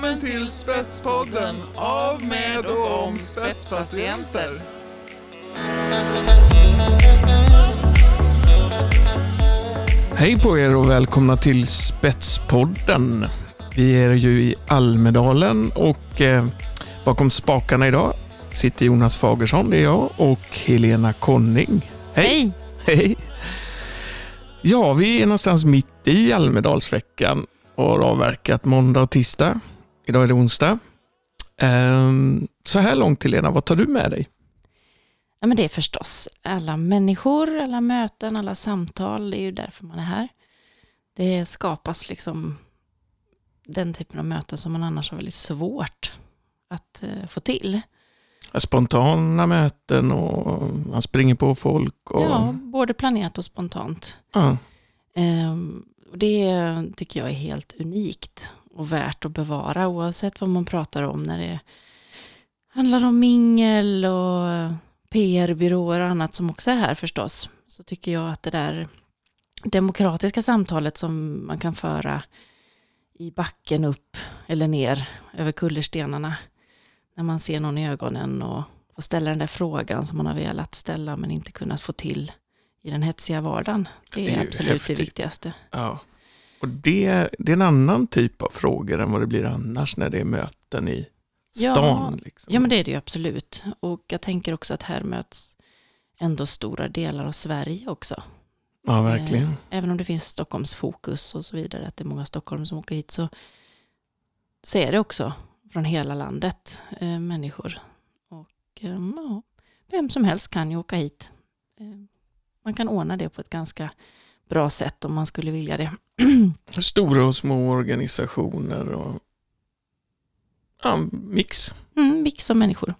Välkommen till Spetspodden av, med och om spetspatienter. Hej på er och välkomna till Spetspodden. Vi är ju i Almedalen och eh, bakom spakarna idag sitter Jonas Fagersson, det är jag, och Helena Konning. Hej! Hej! Ja, vi är någonstans mitt i Almedalsveckan och har avverkat måndag och tisdag. Idag är det onsdag. Ehm, så här långt Helena, vad tar du med dig? Ja, men det är förstås alla människor, alla möten, alla samtal. Det är ju därför man är här. Det skapas liksom den typen av möten som man annars har väldigt svårt att eh, få till. Spontana möten och man springer på folk. Och... Ja, både planerat och spontant. Och det tycker jag är helt unikt och värt att bevara oavsett vad man pratar om när det handlar om mingel och PR-byråer och annat som också är här förstås. Så tycker jag att det där demokratiska samtalet som man kan föra i backen upp eller ner över kullerstenarna när man ser någon i ögonen och får ställa den där frågan som man har velat ställa men inte kunnat få till i den hetsiga vardagen. Det är, Det är absolut det viktigaste. Ja. Och det, det är en annan typ av frågor än vad det blir annars när det är möten i Ja, stan. liksom. Ja men det är det ju absolut. Och jag tänker också att här möts ändå stora delar av Sverige också. ja verkligen. Eh, Även om det finns Stockholmsfokus och så vidare, att det är många Stockholm som åker hit, så, så är det också från hela landet eh, människor. Och eh, ja, vem som helst kan ju åka hit. Eh, man kan ordna det på ett ganska bra sätt om man skulle vilja det. Stora och små organisationer och ja, mix. Mm, mix av människor.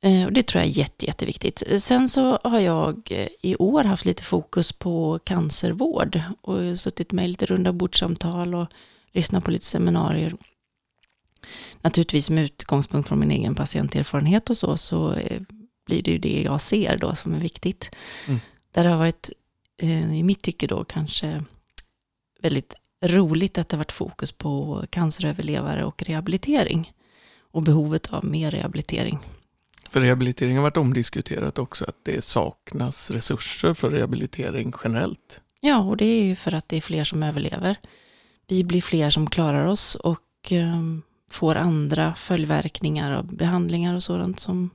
Eh, och det tror jag är jätte, jätteviktigt. Sen så har jag eh, i år haft lite fokus på cancervård och suttit med lite runda bordsamtal och lyssnat på lite seminarier. Naturligtvis med utgångspunkt från min egen patienterfarenhet och så, så eh, blir det ju det jag ser då som är viktigt. Mm. Där det har varit, i mitt tycke då, kanske väldigt roligt att det varit fokus på canceröverlevare och rehabilitering och behovet av mer rehabilitering. För rehabilitering har varit omdiskuterat också, att det saknas resurser för rehabilitering generellt. Ja, och det är ju för att det är fler som överlever. Vi blir fler som klarar oss och eh, får andra följdverkningar av behandlingar och sådant som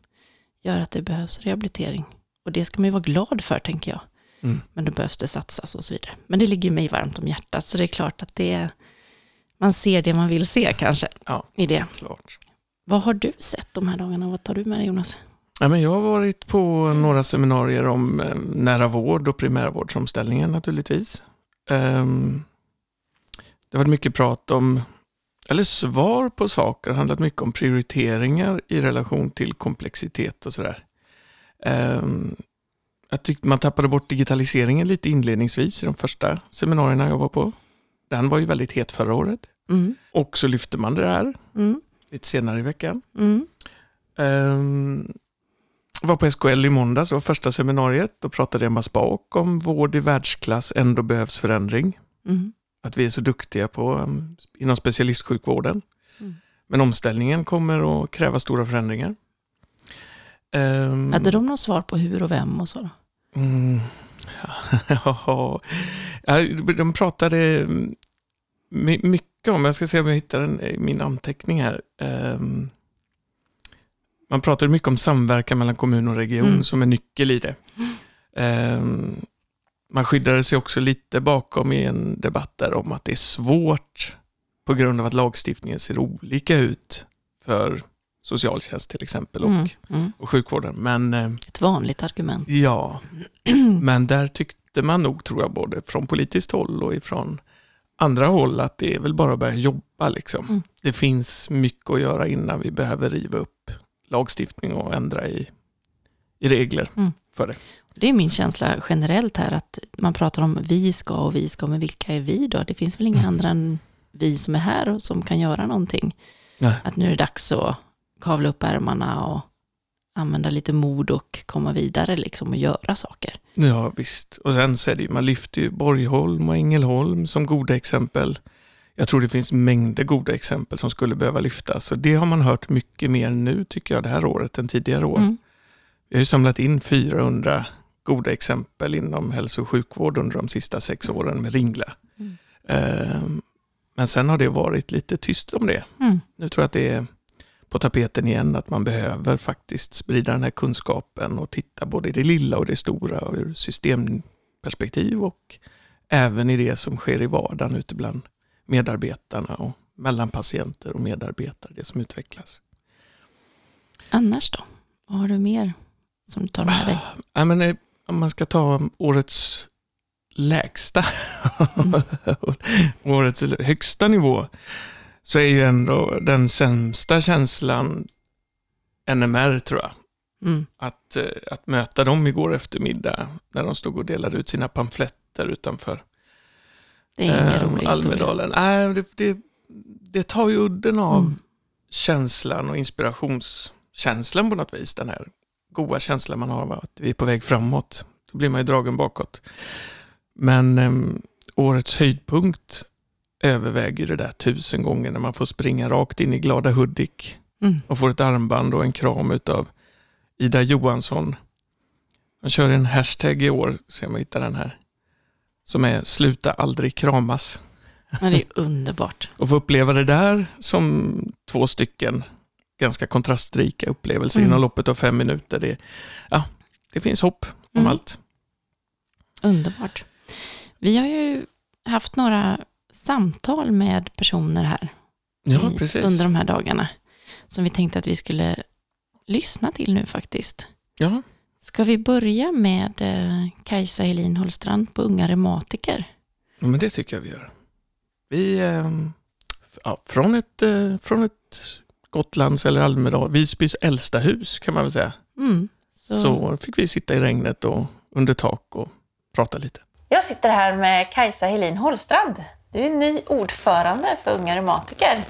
gör att det behövs rehabilitering. Och det ska man ju vara glad för, tänker jag. Mm. Men då behövs det satsas och så vidare. Men det ligger mig varmt om hjärtat, så det är klart att det man ser det man vill se kanske Ja. i det. Klart. Vad har du sett de här dagarna? Vad tar du med dig Jonas? Ja, men jag har varit på några seminarier om eh, nära vård och primärvårdsomställningen naturligtvis. Ehm, det har varit mycket prat om, eller svar på saker, det har handlat mycket om prioriteringar i relation till komplexitet och sådär. Ehm, jag tyckte man tappade bort digitaliseringen lite inledningsvis i de första seminarierna jag var på. Den var ju väldigt het förra året. Mm, Och så lyfte man det där mm, lite senare i veckan. mm, Um, var på SKL i måndags, det var första seminariet. Då pratade Emma Spak om vård i världsklass ändå behövs förändring. mm, Att vi är så duktiga på um, inom specialistsjukvården. Mm. Men omställningen kommer att kräva stora förändringar. Um, Hade de något svar på hur och vem och så? Då? Mm, de pratade my- mycket om, jag ska se om jag hittar den i min anteckning här. Ehm, man pratade mycket om samverkan mellan kommun och region Mm. som en nyckel i det. Ehm, man skyddade sig också lite bakom i en debatt där om att det är svårt på grund av att lagstiftningen ser olika ut för socialtjänst till exempel och, Mm, mm. och sjukvården. Men eh, Ett vanligt argument. Ja, men där tyckte man nog, tror jag, både från politiskt håll och ifrån andra håll att det är väl bara att börja jobba. Liksom. Mm. Det finns mycket att göra innan vi behöver riva upp lagstiftning och ändra i, i regler Mm. för det. Det är min känsla generellt här att man pratar om vi ska och vi ska, men vilka är vi då? Det finns väl inga Mm. andra än vi som är här och som kan göra någonting. Nej. Att nu är det dags att kavla upp ärmarna och använda lite mod och komma vidare liksom och göra saker. Ja, visst. Och sen så är det ju, man lyfter ju Borgholm och Ängelholm som goda exempel. jag tror det finns mängder goda exempel som skulle behöva lyftas. Och det har man hört mycket mer nu tycker jag det här året än tidigare år. Mm. Vi har ju samlat in 400 goda exempel inom hälso och sjukvård under de sista sex åren med Ringla. Mm. Ehm, Men sen har det varit lite tyst om det. Mm. Nu tror jag att det är på tapeten igen att man behöver faktiskt sprida den här kunskapen och titta både i det lilla och det stora ur systemperspektiv och även i det som sker i vardagen ute bland medarbetarna och mellan patienter och medarbetare, det som utvecklas. Annars då? Vad har du mer som du tar med dig? Ja, men, eh, om man ska ta årets lägsta, årets högsta nivå, så är ju ändå den sämsta känslan NMR tror jag. Mm. Att, eh, att möta dem igår eftermiddag när de stod och delade ut sina pamfletter utanför Det är ingen eh, rolig historia. Almedalen. Nej, det, det, det tar ju udden av Mm. känslan och inspirationskänslan på något vis. Den här goda känslan man har av att vi är på väg framåt. Då blir man ju dragen bakåt. Men em, årets höjdpunkt överväger det där tusen gånger när man får springa rakt in i glada Hudik Mm. och får ett armband och en kram utav Ida Johansson. Han kör en hashtag i år, se om jag hittar den här, som är sluta aldrig kramas. Ja, det är underbart. Och få uppleva det där som två stycken ganska kontrastrika upplevelser Mm. inom loppet av fem minuter. Det, ja, det finns hopp om Mm. allt. Underbart. Vi har ju haft några samtal med personer här Ja, i, precis. under de här dagarna som vi tänkte att vi skulle lyssna till nu faktiskt. Ja, Ska vi börja med eh, Kajsa Helin Holstrand på Unga Reumatiker? men det tycker jag vi gör. Vi, ehm, ja, från, ett, eh, från ett Gotlands eller Almedal, Visbys äldsta hus kan man väl säga, Mm. Så, så fick vi sitta i regnet och under tak och prata lite. Jag sitter här med Kajsa Helin Holstrand. Du är ny ordförande för Unga Reumatiker.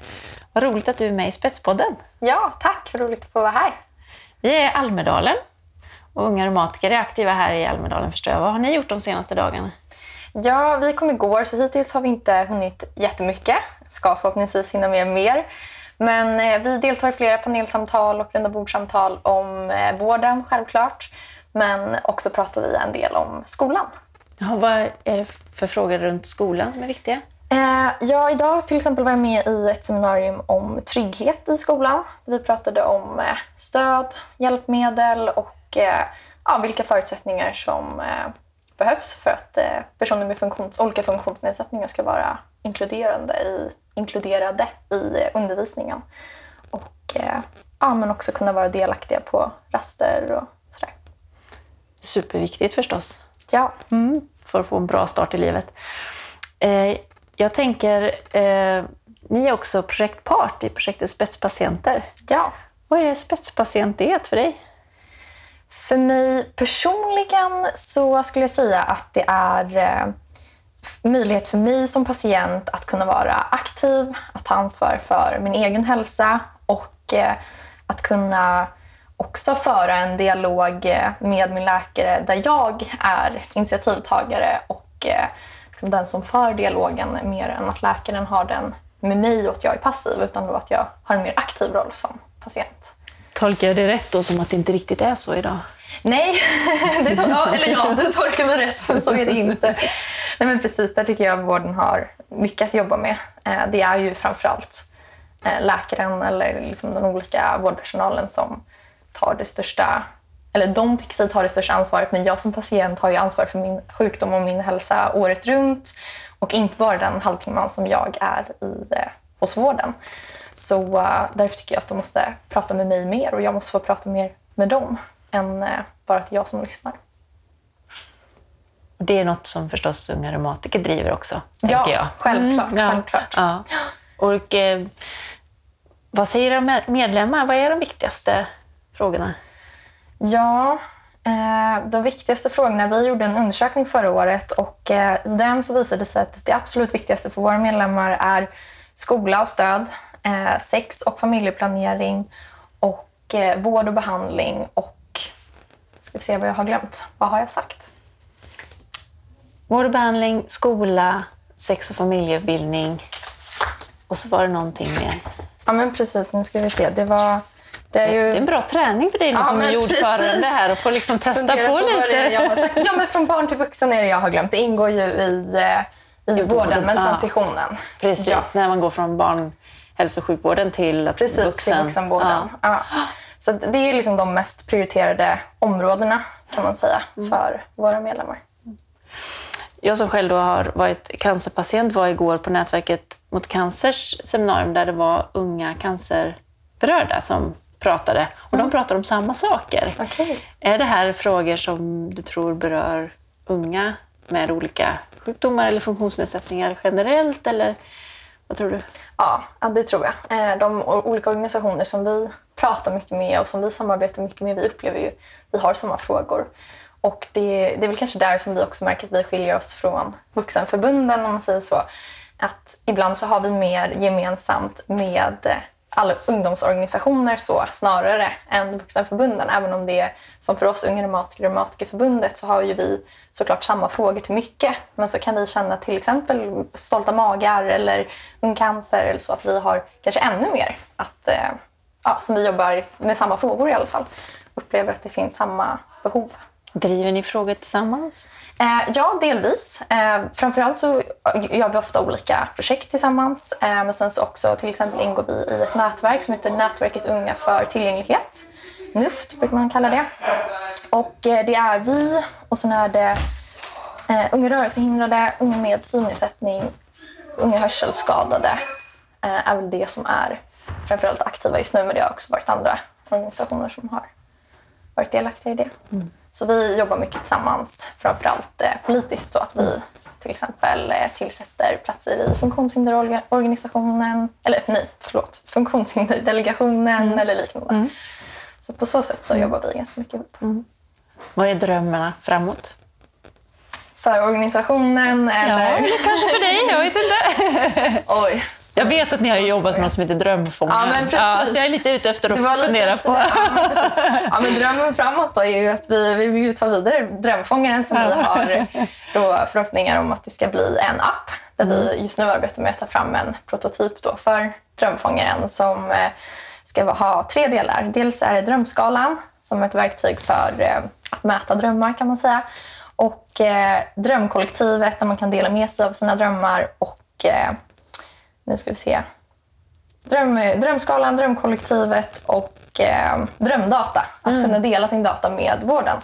Vad roligt att du är med i Spetspodden. Ja, tack. Vad roligt att få vara här. Vi är i Almedalen och Unga Reumatiker är aktiva här i Almedalen förstår jag. Vad har ni gjort de senaste dagarna? Ja, vi kom igår så hittills har vi inte hunnit jättemycket. Ska förhoppningsvis hinna med mer. Men eh, vi deltar i flera panelsamtal och runda bordsamtal om eh, vården självklart. Men också pratar vi en del om skolan. Ja, vad är det för frågor runt skolan som är viktiga? Eh, ja, idag till exempel var jag med i ett seminarium om trygghet i skolan. Vi pratade om eh, stöd, hjälpmedel och eh, ja, vilka förutsättningar som eh, behövs för att personer med funktions, olika funktionsnedsättningar ska vara inkluderande i, inkluderade i undervisningen. Och ja, men också kunna vara delaktiga på raster och sådär. Superviktigt förstås. Ja. för att få en bra start i livet. Eh, jag tänker, eh, ni är också projektpart i projektet Spetspatienter. ja. Vad är spetspatientet för dig? För mig personligen så skulle jag säga att det är eh, möjlighet för mig som patient att kunna vara aktiv, att ta ansvar för min egen hälsa och eh, att kunna också föra en dialog eh, med min läkare där jag är initiativtagare och eh, liksom den som för dialogen mer än att läkaren har den med mig och att jag är passiv utan då att jag har en mer aktiv roll som patient. Tolkar jag det rätt då som att det inte riktigt är så idag? Nej, ja, eller ja, du tolkar mig rätt, men så är det inte. Nej, men precis, där tycker jag vården har mycket att jobba med. Eh, Det är ju framförallt eh, läkaren eller liksom den olika vårdpersonalen som tar det största, eller de tycker sig ta det största ansvaret, men jag som patient har ju ansvar för min sjukdom och min hälsa året runt och inte bara den halvtimman som jag är i, eh, hos vården. Så eh, därför tycker jag att de måste prata med mig mer och jag måste få prata mer med dem än eh, bara att jag som lyssnar. Det är något som förstås Unga Reumatiker driver också, Ja, jag. självklart, ja. självklart. Ja. Och, eh, vad säger era med- medlemmar? Vad är de viktigaste frågorna? Ja, eh, de viktigaste frågorna. Vi gjorde en undersökning förra året och eh, i den så visade det sig att det absolut viktigaste för våra medlemmar är skola och stöd, eh, sex och familjeplanering och vård och behandling och ska vi se vad jag har glömt. Vad har jag sagt? Vård och behandling, skola, sex och familjebildning. Och så var det någonting mer. Ja, men precis. Nu ska vi se. Det var... Det är Det är ju... en bra träning för dig Ja, som men ordförande här och få liksom testa på, är lite. jag har sagt. Ja, men från barn till vuxen är det jag har glömt. Det ingår ju i, eh, i vården, men ja. transitionen. Precis, Ja, när man går från barnhälso och sjukvården till att precis vuxen. till vuxenvården. Ja. Så att det är liksom de mest prioriterade områdena kan man säga Mm. för våra medlemmar. Jag som själv då har varit cancerpatient var igår på Nätverket mot cancers seminarium där det var unga cancerberörda som pratade. Och de pratade om samma saker. Okej. Är det här frågor som du tror berör unga med olika sjukdomar eller funktionsnedsättningar generellt? Eller vad tror du? Ja, det tror jag. Eh, De olika organisationer som vi pratar mycket med och som vi samarbetar mycket med, vi upplever ju vi har samma frågor. Och det, det är väl kanske där som vi också märker att vi skiljer oss från vuxenförbunden om man säger så. Att ibland så har vi mer gemensamt med alla ungdomsorganisationer så snarare än vuxenförbunden. Även om det är som för oss Unga Reumatiker och Reumatikerförbundet så har ju vi såklart samma frågor till mycket. Men så kan vi känna till exempel stolta magar eller ung cancer eller så att vi har kanske ännu mer att, eh, ja, som vi jobbar med samma frågor i alla fall. Upplever att det finns samma behov. Driver ni frågor tillsammans? Eh, ja, delvis. Eh, framförallt så gör vi ofta olika projekt tillsammans. Eh, men sen så också till exempel ingår vi i ett nätverk som heter Nätverket Unga för tillgänglighet. NUFT brukar man kalla det. Och eh, det är vi och sen är det eh, unga rörelsehindrade, unga med synnedsättning, unga hörselskadade. Eh, är väl det som är framförallt aktiva just nu men det har också varit andra organisationer som har varit delaktiga i det. Så vi jobbar mycket tillsammans, framförallt eh, politiskt, så att vi till exempel eh, tillsätter platser i funktionshinderorganisationen, eller nej, förlåt, funktionshinderdelegationen eller liknande. Så på så sätt så jobbar vi ganska mycket ihop. Vad är drömmarna framåt? För organisationen eller... kanske för dig, jag vet inte. Oj. Jag vet att ni har jobbat med något som heter Drömfångaren. Ja, men precis. så jag är lite ute efter Det var att lite fundera på. det. Ja, men precis. Ja, men drömmen framåt då är ju att vi, vi vill ta vidare Drömfångaren som vi har då förhoppningar om att det ska bli en app där vi just nu arbetar med att ta fram en prototyp då för Drömfångaren som eh, ska ha tre delar. Dels är det Drömskalan som är ett verktyg för eh, att mäta drömmar kan man säga. Och eh, Drömkollektivet där man kan dela med sig av sina drömmar och eh, nu ska vi se. Dröm, drömskalan, drömkollektivet och eh, drömdata. Att kunna dela sin data med vården.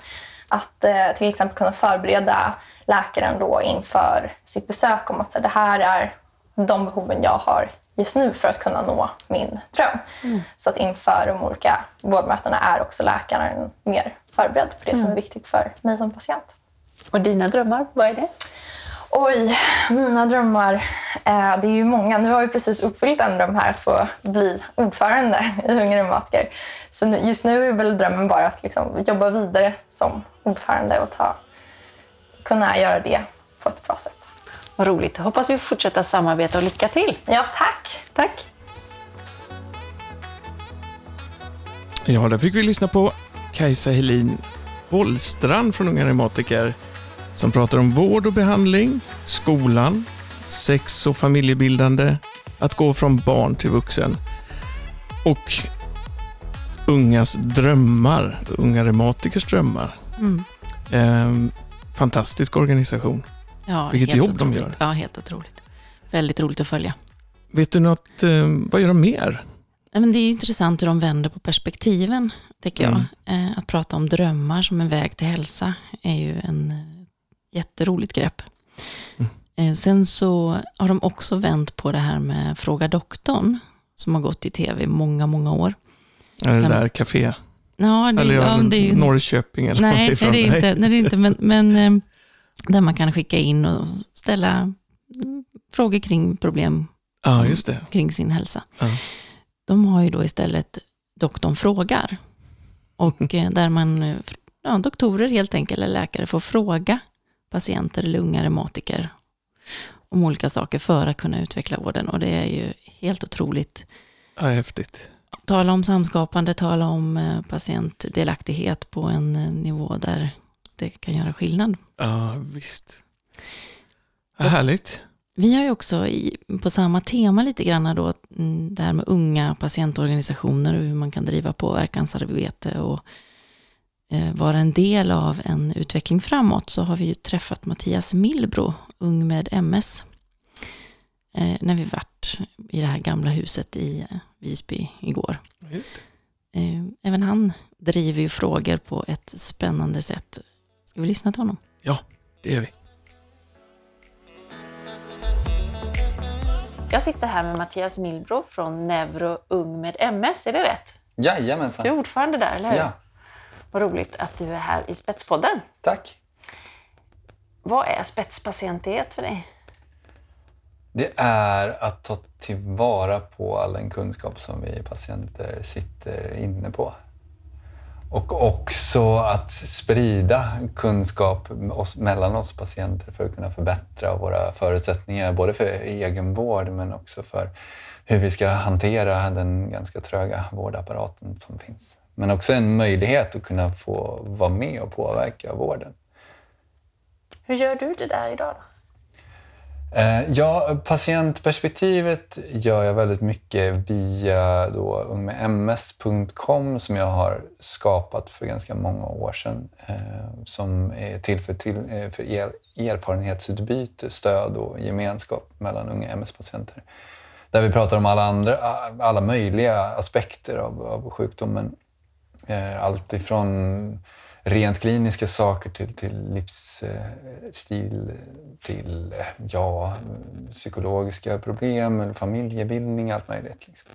Att eh, till exempel kunna förbereda läkaren då inför sitt besök om att så, det här är de behoven jag har just nu för att kunna nå min dröm. Så att inför de olika vårdmötena är också läkaren mer förberedd på det som är viktigt för mig som patient. Och dina drömmar, vad är det? Oj, mina drömmar. Eh, det är ju många. Nu har vi precis uppfyllt en dröm här, att få bli ordförande i Unga Reumatiker. Så nu, just nu är väl drömmen bara att liksom jobba vidare som ordförande och ta, kunna göra det på ett bra sätt. Vad roligt. Hoppas vi får fortsätta samarbeta och lycka till. Ja, tack! Tack. Ja, där fick vi lyssna på Kajsa Helin Hållstrand från Unga Reumatiker som pratar om vård och behandling, skolan, sex och familjebildande, att gå från barn till vuxen och ungas drömmar, Unga Reumatikers drömmar. Mm. Ehm, fantastisk organisation. Ja, Vilket jobb de otroligt. gör. Ja, helt otroligt. Väldigt roligt att följa. Vet du något, eh, vad gör de mer? Nej, men det är intressant hur de vänder på perspektiven, tycker jag. Mm. Eh, att prata om drömmar som en väg till hälsa är ju en eh, jätteroligt grepp. Mm. Eh, sen så har de också vänt på det här med Fråga doktorn, som har gått i tv i många, många år. Är det där café? Ja, det, Eller ja, det är ju, Norrköping? Eller nej, det är inte, nej, det är inte men, men eh, där man kan skicka in och ställa frågor kring problem Ja, just det. kring sin hälsa. Ja. De har ju då istället doktorn frågar. Och eh, där man, ja, doktorer helt enkelt, eller läkare, får fråga patienter eller unga reumatiker om olika saker för att kunna utveckla vården. Och det är ju helt otroligt. Ja, häftigt. Tala om samskapande, tala om eh, patientdelaktighet på en eh, nivå där det kan göra skillnad. Ja, visst. Ja, härligt. Vi har ju också i, på samma tema lite grann då, mm, det här med unga patientorganisationer och hur man kan driva påverkansarbete och vara en del av en utveckling framåt så har vi ju träffat Mattias Milbro, ung med MS, eh, när vi varit i det här gamla huset i eh, Visby igår. Just det. Eh, även han driver ju frågor på ett spännande sätt. Ska vi lyssna till honom? Ja, det gör vi. Jag sitter här med Mattias Milbro från Neuro Ung med MS, är det rätt? Jajamensan. Du är ordförande där, eller hur? Ja, Vad roligt att du är här i Spetspodden. tack. Vad är spetspatientighet för dig? Det är att ta tillvara på all den kunskap som vi patienter sitter inne på. Och också att sprida kunskap oss, mellan oss patienter för att kunna förbättra våra förutsättningar, både för egenvård men också för hur vi ska hantera den ganska tröga vårdapparaten som finns. Men också en möjlighet att kunna få vara med och påverka vården. Hur gör du det där idag? Då? Eh, Ja, patientperspektivet gör jag väldigt mycket via då ungmedms.com som jag har skapat för ganska många år sedan. eh, Som är till för, till, eh, för er, erfarenhetsutbyte, stöd och gemenskap mellan unga MS-patienter. Där vi pratar om alla, andra, alla möjliga aspekter av, av sjukdomen. Eh, allt ifrån rent kliniska saker till, till livsstil, till eh, ja, psykologiska problem, eller familjebildning, allt möjligt. Liksom.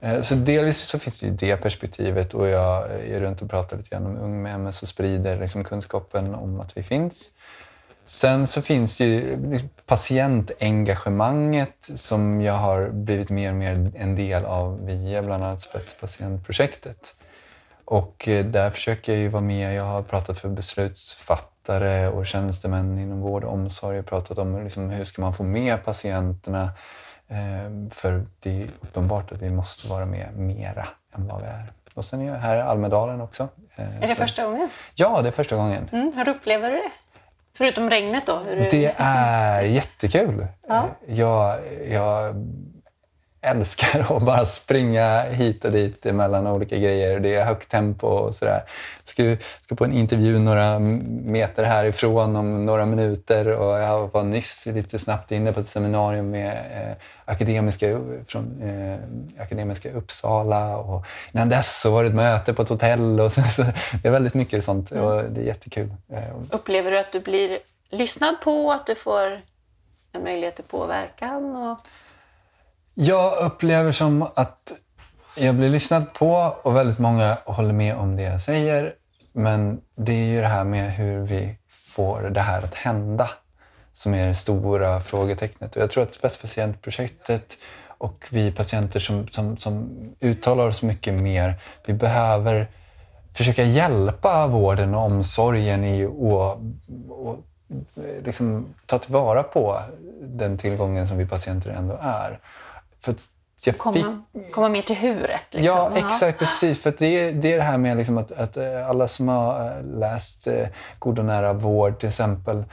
Eh, så delvis så finns det ju det perspektivet och jag är runt och pratar lite grann om Ung med MS och sprider liksom kunskapen om att vi finns. Sen så finns det ju liksom, patientengagemanget som jag har blivit mer och mer en del av via bland annat Spetspatientprojektet. Och eh, där försöker jag ju vara med. Jag har pratat för beslutsfattare och tjänstemän inom vård och omsorg. Jag har pratat om liksom, hur ska man få med patienterna. Eh, för det är uppenbart att vi måste vara med mera än vad vi är. Och sen är jag här i Almedalen också. Eh, Är det så- första gången? Ja, det är första gången. Mm, hur upplever du det? Förutom regnet då? Hur. Det är jättekul. Ja. Jag, jag älskar att bara springa hit och dit mellan olika grejer. Det är högt tempo och sådär. Ska, ska på en intervju några meter härifrån om några minuter och jag var nyss lite snabbt inne på ett seminarium med eh, akademiska från eh, Akademiska Uppsala och innan dess så var det ett möte på ett hotell och så, så det är väldigt mycket sånt och det är jättekul. Eh, Upplever du att du blir lyssnad på, att du får en möjlighet till påverkan? Och... Jag upplever som att jag blir lyssnad på och väldigt många håller med om det jag säger. Men det är ju det här med hur vi får det här att hända som är det stora frågetecknet. Och jag tror att Spetspatientprojektet och vi patienter som, som, som uttalar oss mycket mer, vi behöver försöka hjälpa vården och omsorgen i att liksom, ta tillvara på den tillgången som vi patienter ändå är. För att jag fick, Komma, komma mer till huret? Liksom. Ja, exakt. Precis. För det, är, det är det här med liksom att, att eh, alla som har eh, läst eh, God och nära vård till exempel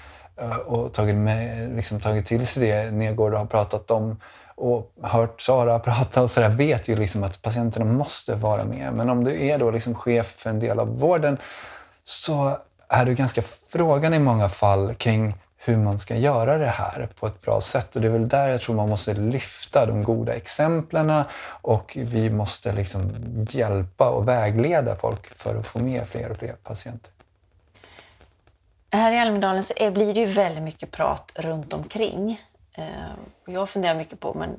och tagit, med, liksom tagit till sig det Nergård har pratat om och hört Sara prata och sådär vet ju liksom att patienterna måste vara med. Men om du är då liksom chef för en del av vården så är du ganska frågan i många fall kring hur man ska göra det här på ett bra sätt. Och det är väl där jag tror man måste lyfta de goda exemplen och vi måste liksom hjälpa och vägleda folk för att få med fler och fler patienter. Här i Almedalen så blir det ju väldigt mycket prat runt omkring. Eh, jag funderar mycket på, men,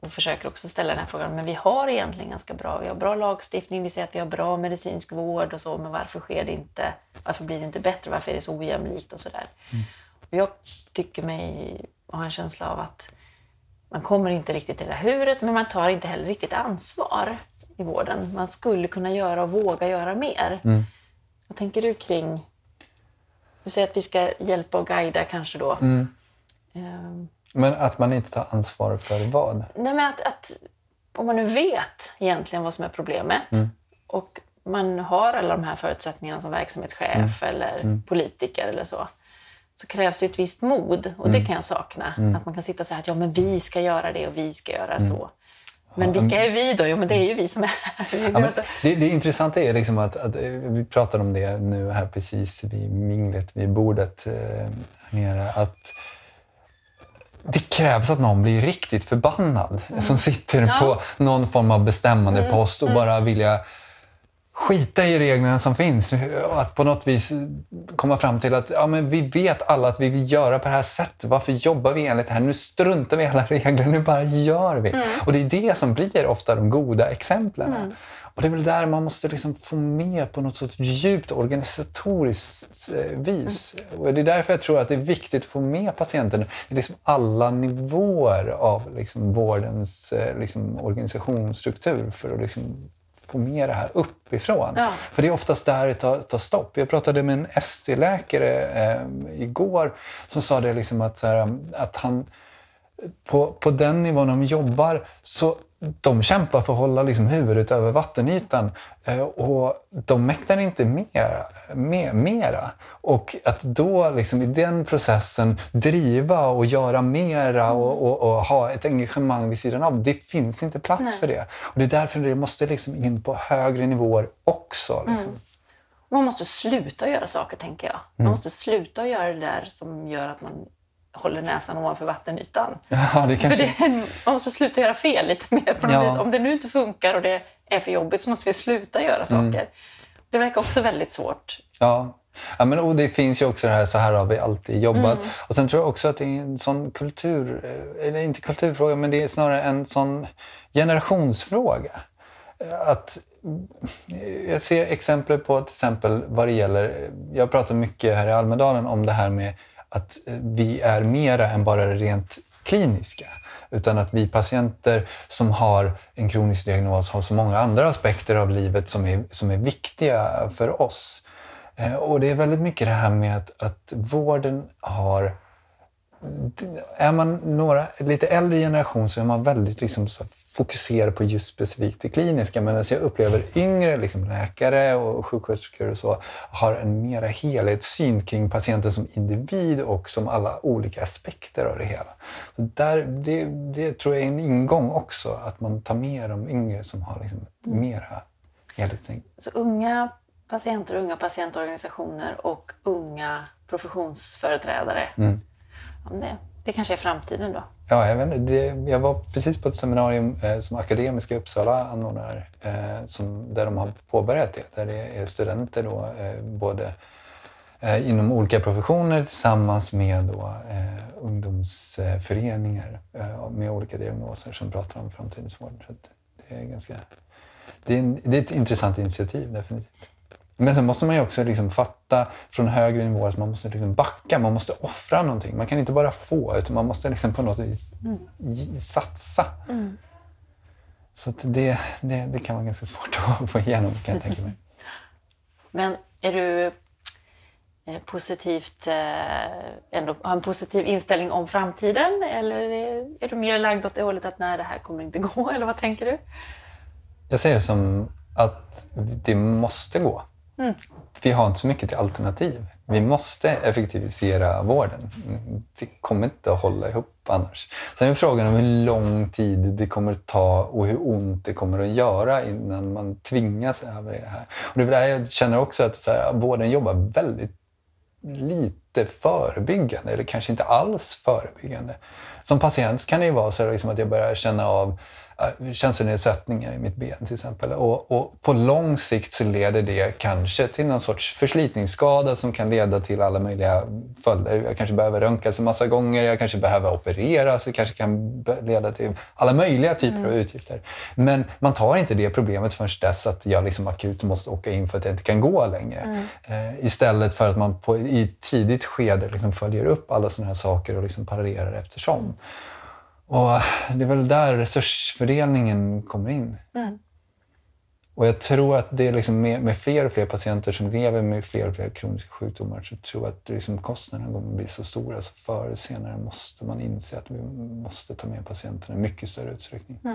och försöker också ställa den här frågan, men vi har egentligen ganska bra, vi har bra lagstiftning, vi ser att vi har bra medicinsk vård och så, men varför sker det inte, varför blir det inte bättre, varför är det så ojämlikt och sådär. Och jag tycker mig ha en känsla av att man kommer inte riktigt till det där huret, men man tar inte heller riktigt ansvar i vården. Man skulle kunna göra och våga göra mer. Vad tänker du kring du säger att vi ska hjälpa och guida kanske då. Ehm, Men att man inte tar ansvar för vad? nej men att, att om man nu vet egentligen vad som är problemet och man har alla de här förutsättningarna som verksamhetschef eller politiker eller så. Så krävs det ett visst mod och Mm. det kan jag sakna. Att man kan sitta och säga att ja, men vi ska göra det och vi ska göra Mm. så. Men vilka är vi då? Jo, men det är ju vi som är här. Ja, Alltså, det, det intressanta är liksom att, att eh, vi pratade om det nu här precis vid minglet, vid bordet eh, här nere, att det krävs att någon blir riktigt förbannad som sitter på någon form av bestämmande post och bara vilja skita i reglerna som finns. Att på något vis komma fram till att ja, men vi vet alla att vi vill göra på det här sättet. Varför jobbar vi enligt det här? Nu struntar vi i alla regler, nu bara gör vi. Och det är det som blir ofta de goda exemplen. Och det är väl där man måste liksom få med på något sorts djupt organisatoriskt eh, vis. Och det är därför jag tror att det är viktigt att få med patienten i liksom alla nivåer av liksom vårdens eh, liksom organisationsstruktur för att liksom få med det här uppifrån. Ja. För det är oftast där det tar, tar stopp. Jag pratade med en ST-läkare eh, igår som sa det liksom att, här, att han på, på den nivån de jobbar så de kämpar för att hålla liksom huvudet över vattenytan eh, och de mäktar inte mera, mer, mera. Och att då liksom i den processen driva och göra mera och, och, och ha ett engagemang vid sidan av, det finns inte plats för det. Och det är därför det måste liksom in på högre nivåer också. Liksom. man måste sluta göra saker, tänker jag. Mm. Man måste sluta göra det där som gör att man håller näsan ovanför vattenytan. Ja, det För kanske... det, man måste sluta göra fel lite mer på något Ja. vis. Om det nu inte funkar och det är för jobbigt så måste vi sluta göra Mm. saker. Det verkar också väldigt svårt. Ja. Ja, men, och det finns ju också det här, så här har vi alltid jobbat. Mm. Och sen tror jag också att det är en sån kultur, eh, eller inte kulturfråga, men det är snarare en sån generationsfråga. Eh, Att, eh, jag ser exempel på till exempel vad det gäller, jag pratar mycket här i Almedalen om det här med att eh, vi är mera än bara det rent kliniska. Utan att vi patienter som har en kronisk diagnos har så många andra aspekter av livet som är, som är viktiga för oss. Eh, och det är väldigt mycket det här med att, att vården har... Är man några, lite äldre generation så är man väldigt liksom fokuserad på just specifikt det kliniska. Men jag upplever yngre liksom läkare och sjuksköterskor och så har en mera helhetssyn kring patienten som individ och som alla olika aspekter av det hela. Så där, det, det tror jag är en ingång också, att man tar med de yngre som har liksom mera helhetstänk. Så unga patienter, unga patientorganisationer och unga professionsföreträdare. Mm om det, det kanske är framtiden då. Ja, jag, vet, det, jag var precis på ett seminarium eh, som Akademiska i Uppsala anordnar eh, som, där de har påbörjat det. Där det är studenter då, eh, både eh, inom olika professioner tillsammans med då, eh, ungdomsföreningar eh, med olika diagnoser som pratar om framtidens vård. Så att det, är ganska, det, är en, det är ett intressant initiativ, definitivt. Men sen måste man ju också liksom fatta från högre nivå att man måste liksom backa, man måste offra någonting. Man kan inte bara få, utan man måste liksom på något vis gi- satsa. Så att det, det, det kan vara ganska svårt att få igenom, kan jag tänka mig. Men är du eh, positivt, eh, ändå har en positiv inställning om framtiden? Eller är, är du mer lagd åt det hållet att nej, det här kommer inte gå? Eller vad tänker du? Jag ser det som att det måste gå. Mm. Vi har inte så mycket till alternativ. Vi måste effektivisera vården. Det kommer inte att hålla ihop annars. Sen är frågan om hur lång tid det kommer att ta och hur ont det kommer att göra innan man tvingas över i det här. Och det är där jag känner också att så här, vården jobbar väldigt lite förebyggande eller kanske inte alls förebyggande. Som patient kan det ju vara så liksom att jag börjar känna av känselnedsättningar i mitt ben till exempel. Och, och på lång sikt så leder det kanske till någon sorts förslitningsskada som kan leda till alla möjliga följder. Jag kanske behöver röntgas en massa gånger, jag kanske behöver opereras, det kanske kan leda till alla möjliga typer av utgifter. Men man tar inte det problemet förrän dess att jag liksom akut måste åka in för att jag inte kan gå längre. Eh, istället för att man på, i tidigt skede liksom följer upp alla sådana här saker och liksom parerar eftersom. Och det är väl där resursfördelningen kommer in. Och jag tror att det är liksom med, med fler och fler patienter som lever med fler och fler kroniska sjukdomar så tror jag att liksom kostnaderna kommer att bli så stora så förr eller senare måste man inse att vi måste ta med patienterna i mycket större utsträckning. Och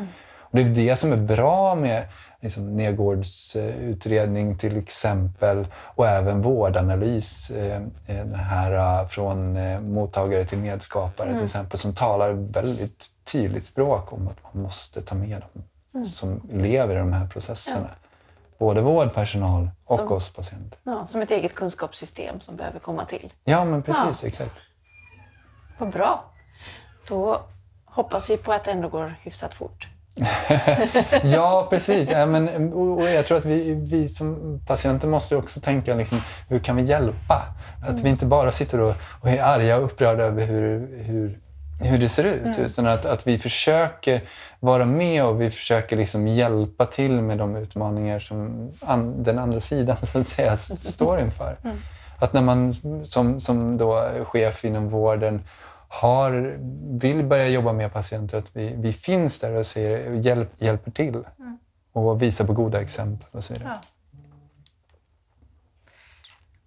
det är det som är bra med liksom, Nergårds eh, utredning till exempel och även vårdanalys, eh, eh den här uh, från eh, mottagare till medskapare mm. till exempel, som talar väldigt tydligt språk om att man måste ta med dem mm. som lever i de här processerna. Ja. Både vårdpersonal och som, oss patienter. Ja, som ett eget kunskapssystem som behöver komma till. Ja, men precis. Ja. Exakt. Vad bra. Då hoppas vi på att det ändå går hyfsat fort. ja, precis. Ja, men, och jag tror att vi, vi som patienter måste också tänka liksom, hur kan vi hjälpa? Att mm. vi inte bara sitter och, och är arga och upprörda över hur, hur, hur det ser ut. Mm. Utan att, att vi försöker vara med och vi försöker liksom hjälpa till med de utmaningar som an, den andra sidan så att säga, står inför. Mm. Att när man som, som då chef inom vården har, vill börja jobba med patienter, att vi, vi finns där och ser, hjälp, hjälper till mm. och visar på goda exempel och så vidare. Ja.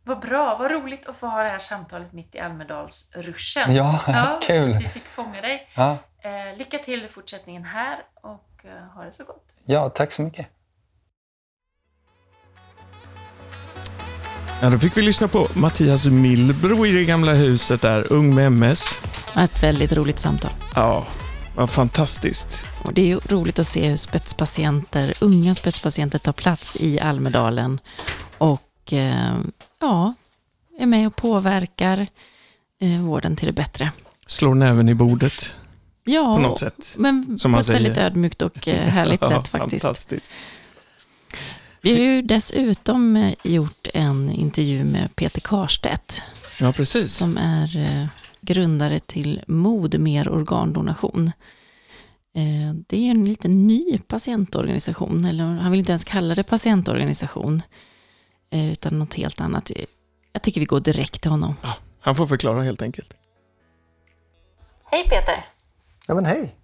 Vad bra, vad roligt att få ha det här samtalet mitt i Almedalsruschen. Ja, ja kul! Vi fick fånga dig. Ja. Eh, lycka till i fortsättningen här och eh, ha det så gott. Ja, tack så mycket. Ja, då fick vi lyssna på Mattias Milbro i det gamla huset där, ung med MS. Ett väldigt roligt samtal. Ja, vad fantastiskt. Och det är ju roligt att se hur spetspatienter, unga spetspatienter tar plats i Almedalen och eh, ja, är med och påverkar eh, vården till det bättre. Slår näven i bordet ja, på något sätt. men på ett säger. väldigt ödmjukt och eh, härligt ja, sätt faktiskt. Fantastiskt. Vi har ju dessutom gjort en intervju med Peter Karstedt. Ja, precis. Som är grundare till MOD, mer organdonation. Eh, det är en lite ny patientorganisation, eller han vill inte ens kalla det patientorganisation, utan något helt annat. Jag tycker vi går direkt till honom. Ja, han får förklara helt enkelt. Hej Peter! Ja men hej!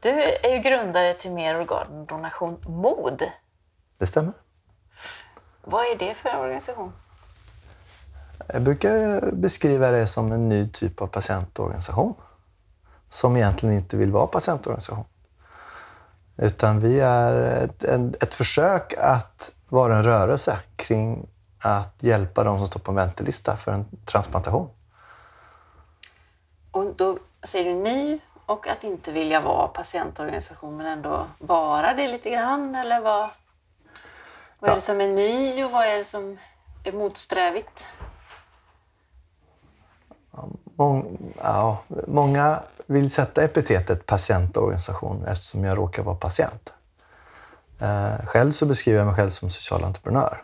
Du är ju grundare till Mer organdonation MOD. Det stämmer. Vad är det för organisation? Jag brukar beskriva det som en ny typ av patientorganisation som egentligen inte vill vara patientorganisation. Utan vi är ett, ett försök att vara en rörelse kring att hjälpa de som står på en väntelista för en transplantation. Och då säger du ny och att inte vilja vara patientorganisation men ändå vara det lite grann? Eller vad, vad är det som är ny och vad är det som är motsträvigt? Mång, ja, många vill sätta epitetet patientorganisation eftersom jag råkar vara patient. Eh, själv så beskriver jag mig själv som social entreprenör.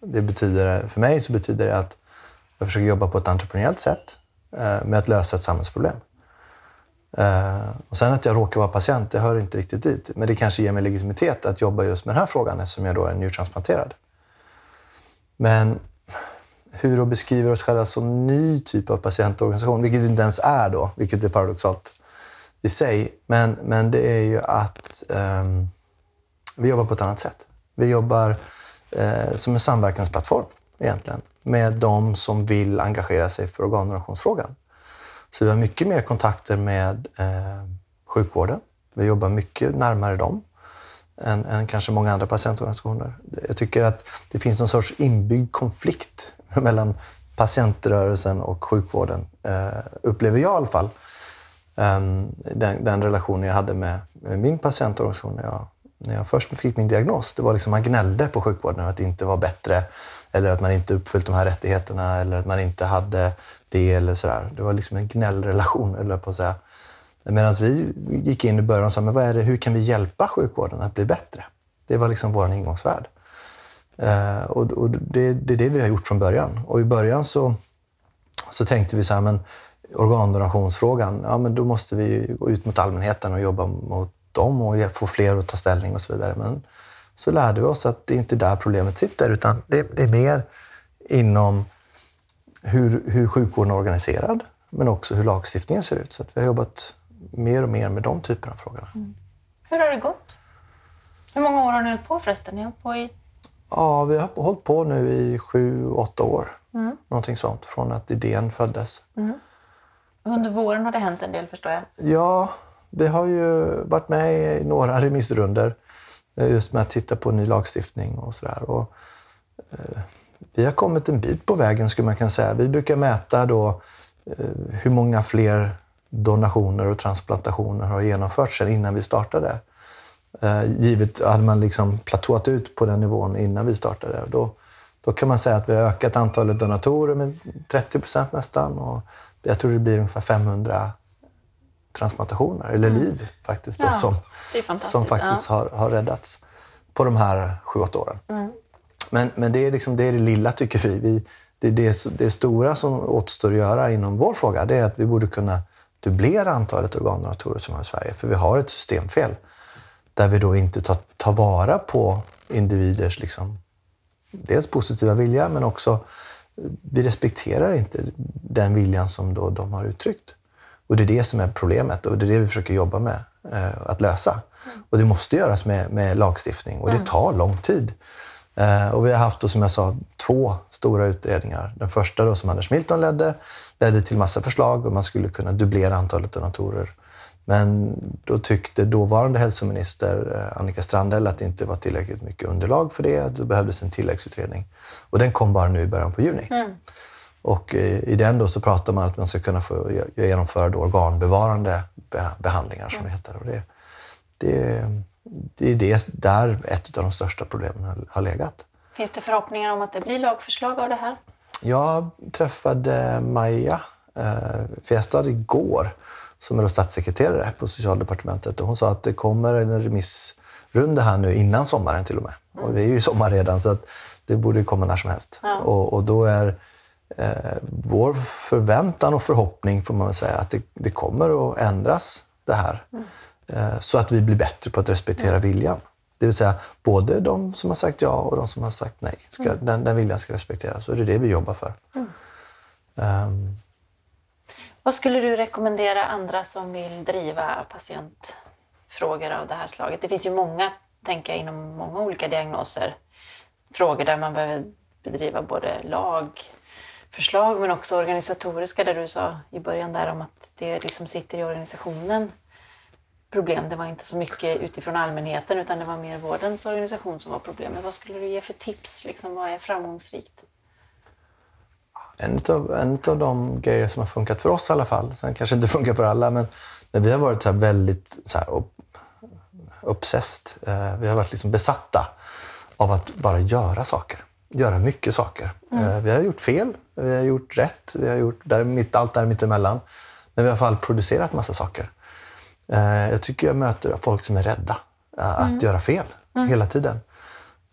Det betyder, för mig så betyder det att jag försöker jobba på ett entreprenöriellt sätt eh, med att lösa ett samhällsproblem. Eh, och sen att jag råkar vara patient, det hör inte riktigt dit. Men det kanske ger mig legitimitet att jobba just med den här frågan eftersom jag då är njurtransplanterad. Men hur då beskriver oss själva som ny typ av patientorganisation, vilket vi inte ens är då, vilket är paradoxalt i sig. Men, men det är ju att um, vi jobbar på ett annat sätt. Vi jobbar uh, som en samverkansplattform egentligen med de som vill engagera sig för organdonationsfrågan. Så vi har mycket mer kontakter med eh, sjukvården. Vi jobbar mycket närmare dem än, än kanske många andra patientorganisationer. Jag tycker att det finns någon sorts inbyggd konflikt mellan patientrörelsen och sjukvården, eh, upplever jag i alla fall. Ehm, den, den relationen jag hade med, med min patientorganisation när jag när jag först fick min diagnos, det var liksom man gnällde på sjukvården att det inte var bättre eller att man inte uppfyllt de här rättigheterna eller att man inte hade det eller sådär. Det var liksom en gnällrelation, eller på att säga. Medan vi gick in i början och sa, men vad är det, hur kan vi hjälpa sjukvården att bli bättre? Det var liksom vår ingångsvärld. Eh, och, och det, det, är det vi har gjort från början. Och i början så, så tänkte vi så här, men organdonationsfrågan, ja men då måste vi gå ut mot allmänheten och jobba mot dem och få fler att ta ställning och så vidare. Men så lärde vi oss att det inte är där problemet sitter, utan det, det är mer inom hur, hur sjukvården är organiserad, men också hur lagstiftningen ser ut. Så vi har jobbat mer och mer med de typerna av frågorna. Mm. Hur har det gått? Hur många år har ni hållit på förresten? Ni har på i... Ja, vi har hållit på nu i sju, åtta år. Mm. Någonting sånt, från att idén föddes. Mm. Under våren har det hänt en del förstår jag. Ja, vi har ju varit med i några remissrunder eh, just med att titta på ny lagstiftning och sådär. Eh, vi har kommit en bit på vägen skulle man kunna säga. Vi brukar mäta då eh, hur många fler donationer och transplantationer har genomförts sedan innan vi startade. Eh, givet hade man liksom platåat ut på den nivån innan vi startade, då, då kan man säga att vi har ökat antalet donatorer med 30 procent nästan. Och jag tror det blir ungefär 500 transplantationer, eller mm. liv faktiskt, då, ja, som, som faktiskt ja. har, har räddats på de här sju, åtta åren. Mm. Men, men det, är liksom, det är det lilla, tycker vi. vi det, det, det stora som återstår att göra inom vår fråga, det är att vi borde kunna dubblera antalet organdonatorer som har i Sverige. För vi har ett systemfel där vi då inte tar, tar vara på individers liksom, dels positiva vilja, men också vi respekterar inte den viljan som då de har uttryckt. Och det är det som är problemet och det är det vi försöker jobba med eh, att lösa. Mm. Och det måste göras med, med lagstiftning och det mm. tar lång tid. Eh, och vi har haft, då, som jag sa, två stora utredningar. Den första då, som Anders Milton ledde, ledde till massa förslag och man skulle kunna dubblera antalet donatorer. Men då tyckte dåvarande hälsominister eh, Annika Strandhäll att det inte var tillräckligt mycket underlag för det. Då behövdes en tilläggsutredning. Och den kom bara nu i början på juni. Mm. Och eh, i den då så pratar man att man ska kunna få genomföra då organbevarande behandlingar som det heter. Och det, det, det är det där ett av de största problemen har legat. Finns det förhoppningar om att det blir lagförslag av det här? Jag träffade Maja eh, Fjestad igår som är statssekreterare på socialdepartementet och hon sa att det kommer en remissrunda här nu innan sommaren till och med. Mm. Och det är ju sommar redan så att det borde komma när som helst. Ja. Och, och, då är eh, vår förväntan och förhoppning får man väl säga att det, det kommer att ändras det här. Mm. Eh, så att vi blir bättre på att respektera mm. viljan. Det vill säga både de som har sagt ja och de som har sagt nej. Ska, mm. den, den viljan ska respekteras och det är det vi jobbar för. Um, vad skulle du rekommendera andra som vill driva patientfrågor av det här slaget? Det finns ju många, tänker jag, inom många olika diagnoser, frågor där man behöver bedriva både lagförslag men också organisatoriska, där du sa i början där om att det liksom sitter i organisationen problem. Det var inte så mycket utifrån allmänheten utan det var mer vårdens organisation som var problemet. Vad skulle du ge för tips? Liksom, vad är framgångsrikt? En av, en av de grejer som har funkat för oss i alla fall, sen kanske inte funkar för alla, men, men vi har varit så väldigt så här, obsessed. Eh, vi har varit liksom besatta av att bara göra saker. Göra mycket saker. Mm. Eh, vi har gjort fel, vi har gjort rätt, vi har gjort där, mitt, allt där mittemellan. Men vi har i alla fall producerat massa saker. Eh, jag tycker jag möter folk som är rädda att mm. göra fel mm. hela tiden.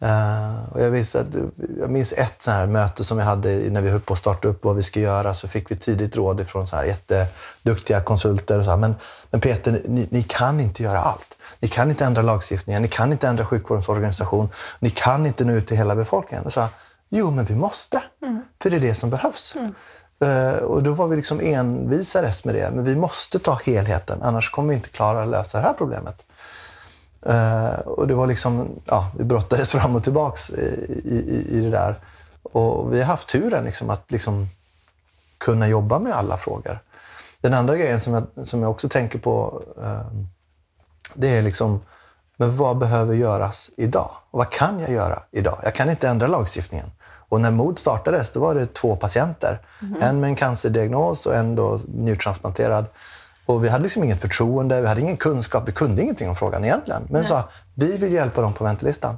Uh, och jag, minns att, jag minns ett så här möte som vi hade när vi höll på att starta upp vad vi ska göra. Så fick vi tidigt råd från så här jätteduktiga konsulter. Och så här, men, men Peter, ni, ni, kan inte göra allt. Ni kan inte ändra lagstiftningen, ni kan inte ändra sjukvårdens organisation, ni kan inte nå ut till hela befolkningen. Och så, jo, men vi måste, mm. för det är det som behövs. Mm. Uh, och då var vi liksom envisades med det. Men vi måste ta helheten, annars kommer vi inte klara att lösa det här problemet. Uh, och det var liksom, ja, vi brottades fram och tillbaks i, i, i det där. Och vi har haft turen liksom att liksom kunna jobba med alla frågor. Den andra grejen som jag, som jag också tänker på, uh, det är liksom, men vad behöver göras idag? Och vad kan jag göra idag? Jag kan inte ändra lagstiftningen. Och när MOD startades, då var det två patienter. Mm. En med en cancerdiagnos och en då njurtransplanterad. Och vi hade liksom inget förtroende, vi hade ingen kunskap, vi kunde ingenting om frågan egentligen. Men sa, vi vill hjälpa dem på väntelistan.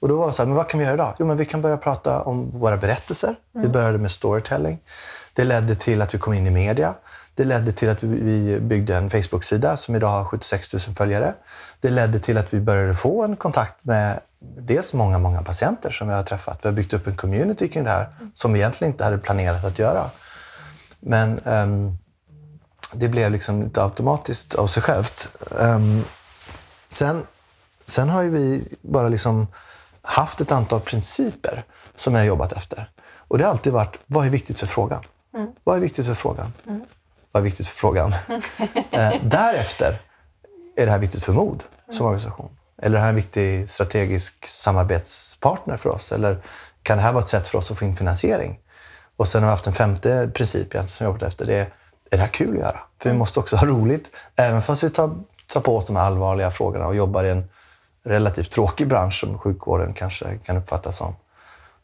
Och då var det så här, men vad kan vi göra idag? Jo, men vi kan börja prata om våra berättelser. Mm. Vi började med storytelling. Det ledde till att vi kom in i media. Det ledde till att vi byggde en Facebook-sida som idag har 76 000 följare. Det ledde till att vi började få en kontakt med dels många, många patienter som vi har träffat. Vi har byggt upp en community kring det här som vi egentligen inte hade planerat att göra. Men um, det blev liksom inte automatiskt av sig självt. Um, sen, sen har vi bara liksom haft ett antal principer som jag har jobbat efter. Och det har alltid varit, vad är viktigt för frågan? Mm. Vad är viktigt för frågan? Mm. Vad är viktigt för frågan? eh, därefter är det här viktigt för MOD som organisation. Eller är det här en viktig strategisk samarbetspartner för oss? Eller kan det här vara ett sätt för oss att få in finansiering? Och sen har vi haft en femte princip som jag jobbat efter. Det är, är det här kul att göra? För vi måste också ha roligt. Även fast vi tar, tar på oss de här allvarliga frågorna och jobbar i en relativt tråkig bransch som sjukvården kanske kan uppfattas som.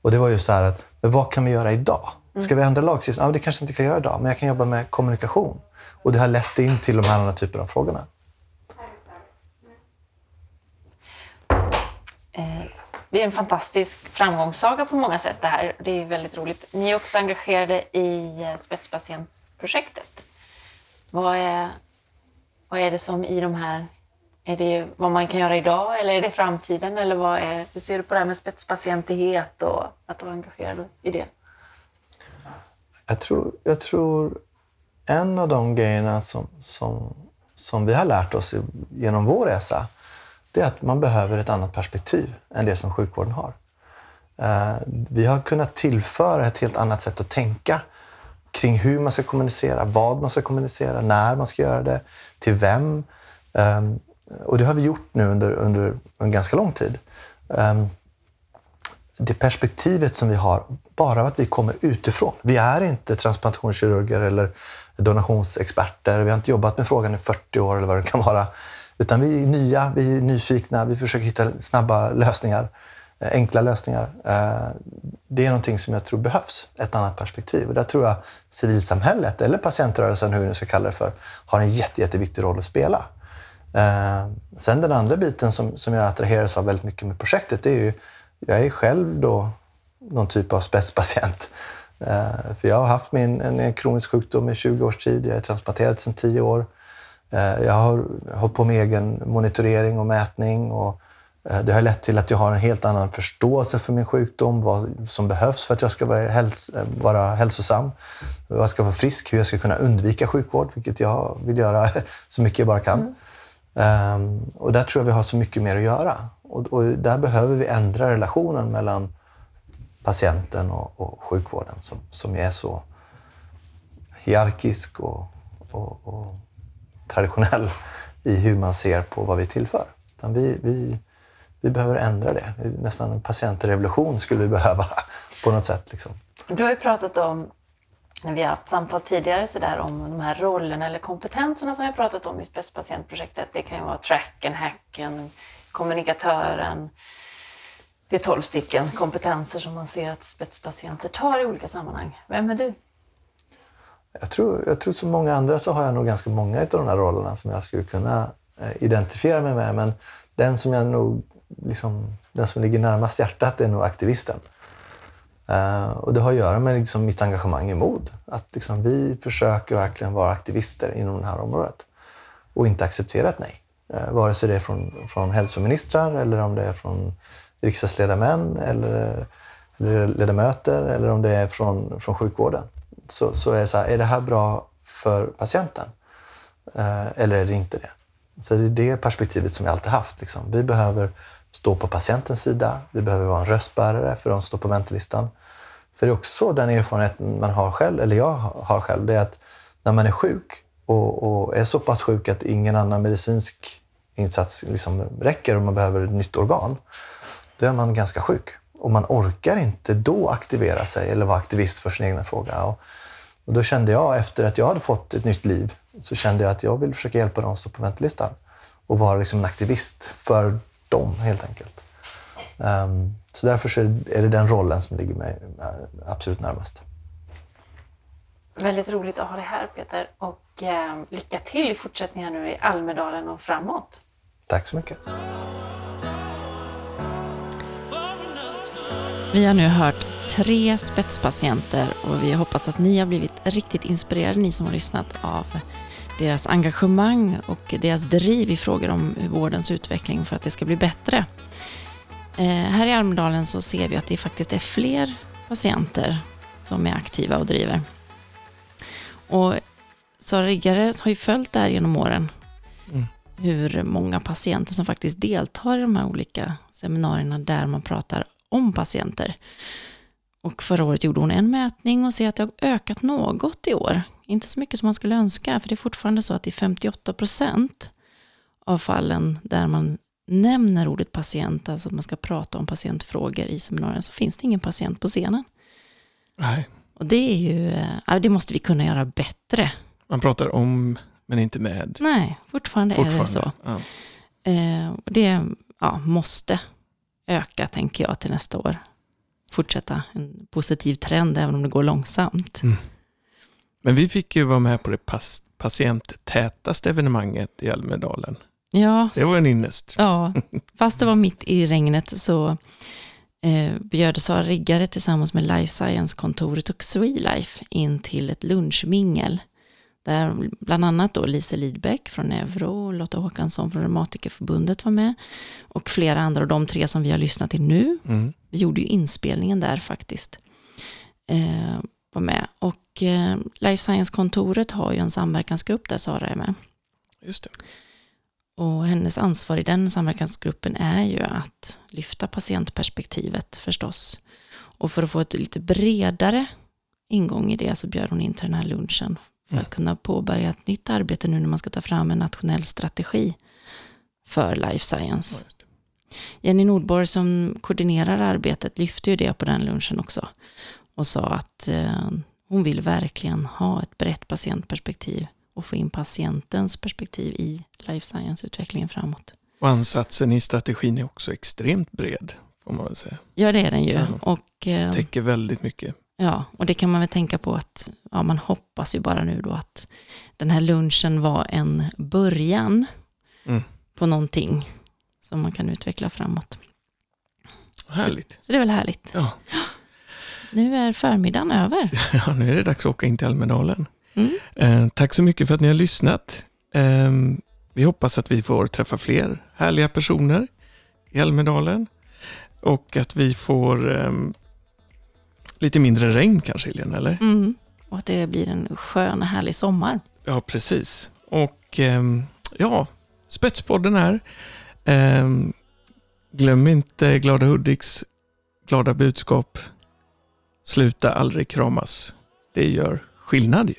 Och det var ju så här att, vad kan vi göra idag? Ska vi ändra lagstiftningen? Ja, det kanske inte kan göra idag, men jag kan jobba med kommunikation. Och det har lett in till de här andra typerna av frågorna. Eh, Det är en fantastisk framgångssaga på många sätt det här. Det är väldigt roligt. Ni är också engagerade i eh, projektet. Vad är, vad är det som i de här... Är det vad man kan göra idag eller är det framtiden? Eller vad är, hur ser du på det här med spetspatientighet och att vara engagerad i det? Jag tror, jag tror en av de grejerna som, som, som vi har lärt oss genom vår resa, det är att man behöver ett annat perspektiv än det som sjukvården har. Eh, vi har kunnat tillföra ett helt annat sätt att tänka kring hur man ska kommunicera, vad man ska kommunicera, när man ska göra det, till vem. Ehm, och det har vi gjort nu under, under en ganska lång tid. Ehm, det perspektivet som vi har, bara av att vi kommer utifrån. Vi är inte transplantationskirurger eller donationsexperter. Vi har inte jobbat med frågan i 40 år eller vad det kan vara. Utan vi är nya, vi är nyfikna, vi försöker hitta snabba lösningar, eh, enkla lösningar. Ehm, det är någonting som jag tror behövs, ett annat perspektiv. Och där tror jag civilsamhället, eller patientrörelsen, hur vi nu ska kalla det för, har en jätte, jätteviktig roll att spela. Eh, sen den andra biten som, som jag attraheras av väldigt mycket med projektet, det är ju, jag är själv då någon typ av spetspatient. Eh, för jag har haft min, en, en kronisk sjukdom i 20 års tid, jag är transplanterad sedan 10 år. Eh, jag har hållit på med egen monitorering och mätning och det har lett till att jag har en helt annan förståelse för min sjukdom, vad som behövs för att jag ska vara, häls eh, vara hälsosam, vad jag ska vara frisk, hur jag ska kunna undvika sjukvård, vilket jag vill göra så mycket jag bara kan. Ehm, och där tror jag vi har så mycket mer att göra. Och, och där behöver vi ändra relationen mellan patienten och, och sjukvården som, som är så hierarkisk och, och, och traditionell i hur man ser på vad vi tillför. Utan vi, vi, vi behöver ändra det. Nästan en patientrevolution skulle vi behöva på något sätt. Liksom. Du har ju pratat om, när vi har haft samtal tidigare, så där, om de här rollerna eller kompetenserna som vi har pratat om i spetspatientprojektet. Det kan ju vara tracken, hacken, kommunikatören. Det är tolv stycken kompetenser som man ser att spetspatienter tar i olika sammanhang. Vem är du? Jag tror, jag tror som många andra så har jag nog ganska många av de här rollerna som jag skulle kunna eh, identifiera mig med. Men den som jag nog, liksom, den som ligger närmast hjärtat är nog aktivisten. Uh, och det har att göra med liksom, mitt engagemang i mod. Att liksom, vi försöker verkligen vara aktivister inom det här området och inte acceptera ett nej. Uh, vare sig det är från, från hälsoministrar eller om det är från riksdagsledamän eller, eller ledamöter eller om det är från, från sjukvården. Så, så är, det så här, är det här bra för patienten? Uh, eller är det inte det? Så det är det perspektivet som vi alltid haft. Liksom. Vi behöver stå på patientens sida. Vi behöver vara en röstbärare för de som står på väntelistan. För det är också så den erfarenheten man har själv, eller jag har själv, det är att när man är sjuk och, och är så pass sjuk att ingen annan medicinsk insats liksom räcker och man behöver ett nytt organ, då är man ganska sjuk. Och man orkar inte då aktivera sig eller vara aktivist för sin egen fråga. Och, och då kände jag, efter att jag hade fått ett nytt liv, så kände jag att jag vill försöka hjälpa dem som står på väntelistan. Och vara liksom en aktivist för dem, helt enkelt. Ehm, så därför så är det, är det den rollen som ligger mig eh, absolut närmast. Väldigt roligt att ha dig här Peter och eh, lycka till i fortsättningen nu i Almedalen och framåt. Tack så mycket. Vi har nu hört tre spetspatienter och vi hoppas att ni har blivit riktigt inspirerade, ni som har lyssnat, av deras engagemang och deras driv i frågor om vårdens utveckling för att det ska bli bättre. Eh, här i Almedalen så ser vi att det faktiskt är fler patienter som är aktiva och driver. Och Sara Riggare har ju följt det här genom åren. Mm. Hur många patienter som faktiskt deltar i de här olika seminarierna där man pratar om patienter. Och förra året gjorde hon en mätning och ser att det har ökat något i år. Inte så mycket som man skulle önska, för det är fortfarande så att i 58 procent av fallen där man nämner ordet patient, alltså att man ska prata om patientfrågor i seminarien, så finns det ingen patient på scenen. Nej, Och det är ju, det måste vi kunna göra bättre. man pratar om Men inte med. Nej, fortfarande, är det så. Ja. Eh, det ja, måste öka, tänker jag, till nästa år. Fortsätta en positiv trend, även om det går långsamt. Men vi fick ju vara med på det pas- patienttätaste evenemanget i Almedalen. Ja, Det var en ynnest. ja, fast det var mitt i regnet så eh, bjöd Sara Riggare tillsammans med Life Science-kontoret och Swelife in till ett lunchmingel. Där bland annat då Lise Lidbeck från Neuro och Lotta Håkansson från Reumatikerförbundet var med. Och flera andra, och de tre som vi har lyssnat till nu. Mm. Vi gjorde ju inspelningen där faktiskt. Eh, var med. Och eh, Life Science-kontoret har ju en samverkansgrupp där Sara är med. Just det. Och hennes ansvar i den samverkansgruppen är ju att lyfta patientperspektivet förstås. Och för att få ett lite bredare ingång i det så bjöd hon in till den här lunchen för att kunna påbörja ett nytt arbete nu när man ska ta fram en nationell strategi för life science. Jenny Nordborg som koordinerar arbetet lyfte ju det på den lunchen också och sa att eh, hon vill verkligen ha ett brett patientperspektiv och få in patientens perspektiv i life science-utvecklingen framåt. Och ansatsen i strategin är också extremt bred, får man väl säga. Ja, det är den ju. Ja. Och, eh, Täcker väldigt mycket. ja, och det kan man väl tänka på att ja, man hoppas ju bara nu då att den här lunchen var en början Mm. på någonting som man kan utveckla framåt. Härligt. Så det är väl härligt. Ja. Nu är förmiddagen över. Ja, nu är det dags att åka in till Almedalen. Mm. Eh, tack så mycket för att ni har lyssnat. Eh, vi hoppas att vi får träffa fler härliga personer i Almedalen och att vi får eh, lite mindre regn kanske, Helena, eller? Mm. Och att det blir en skön och härlig sommar. Ja, precis. Och ehm, ja, Spetspodden här. Ehm, glöm inte Glada Hudiks glada budskap. Sluta aldrig kramas. Det gör skillnad ju.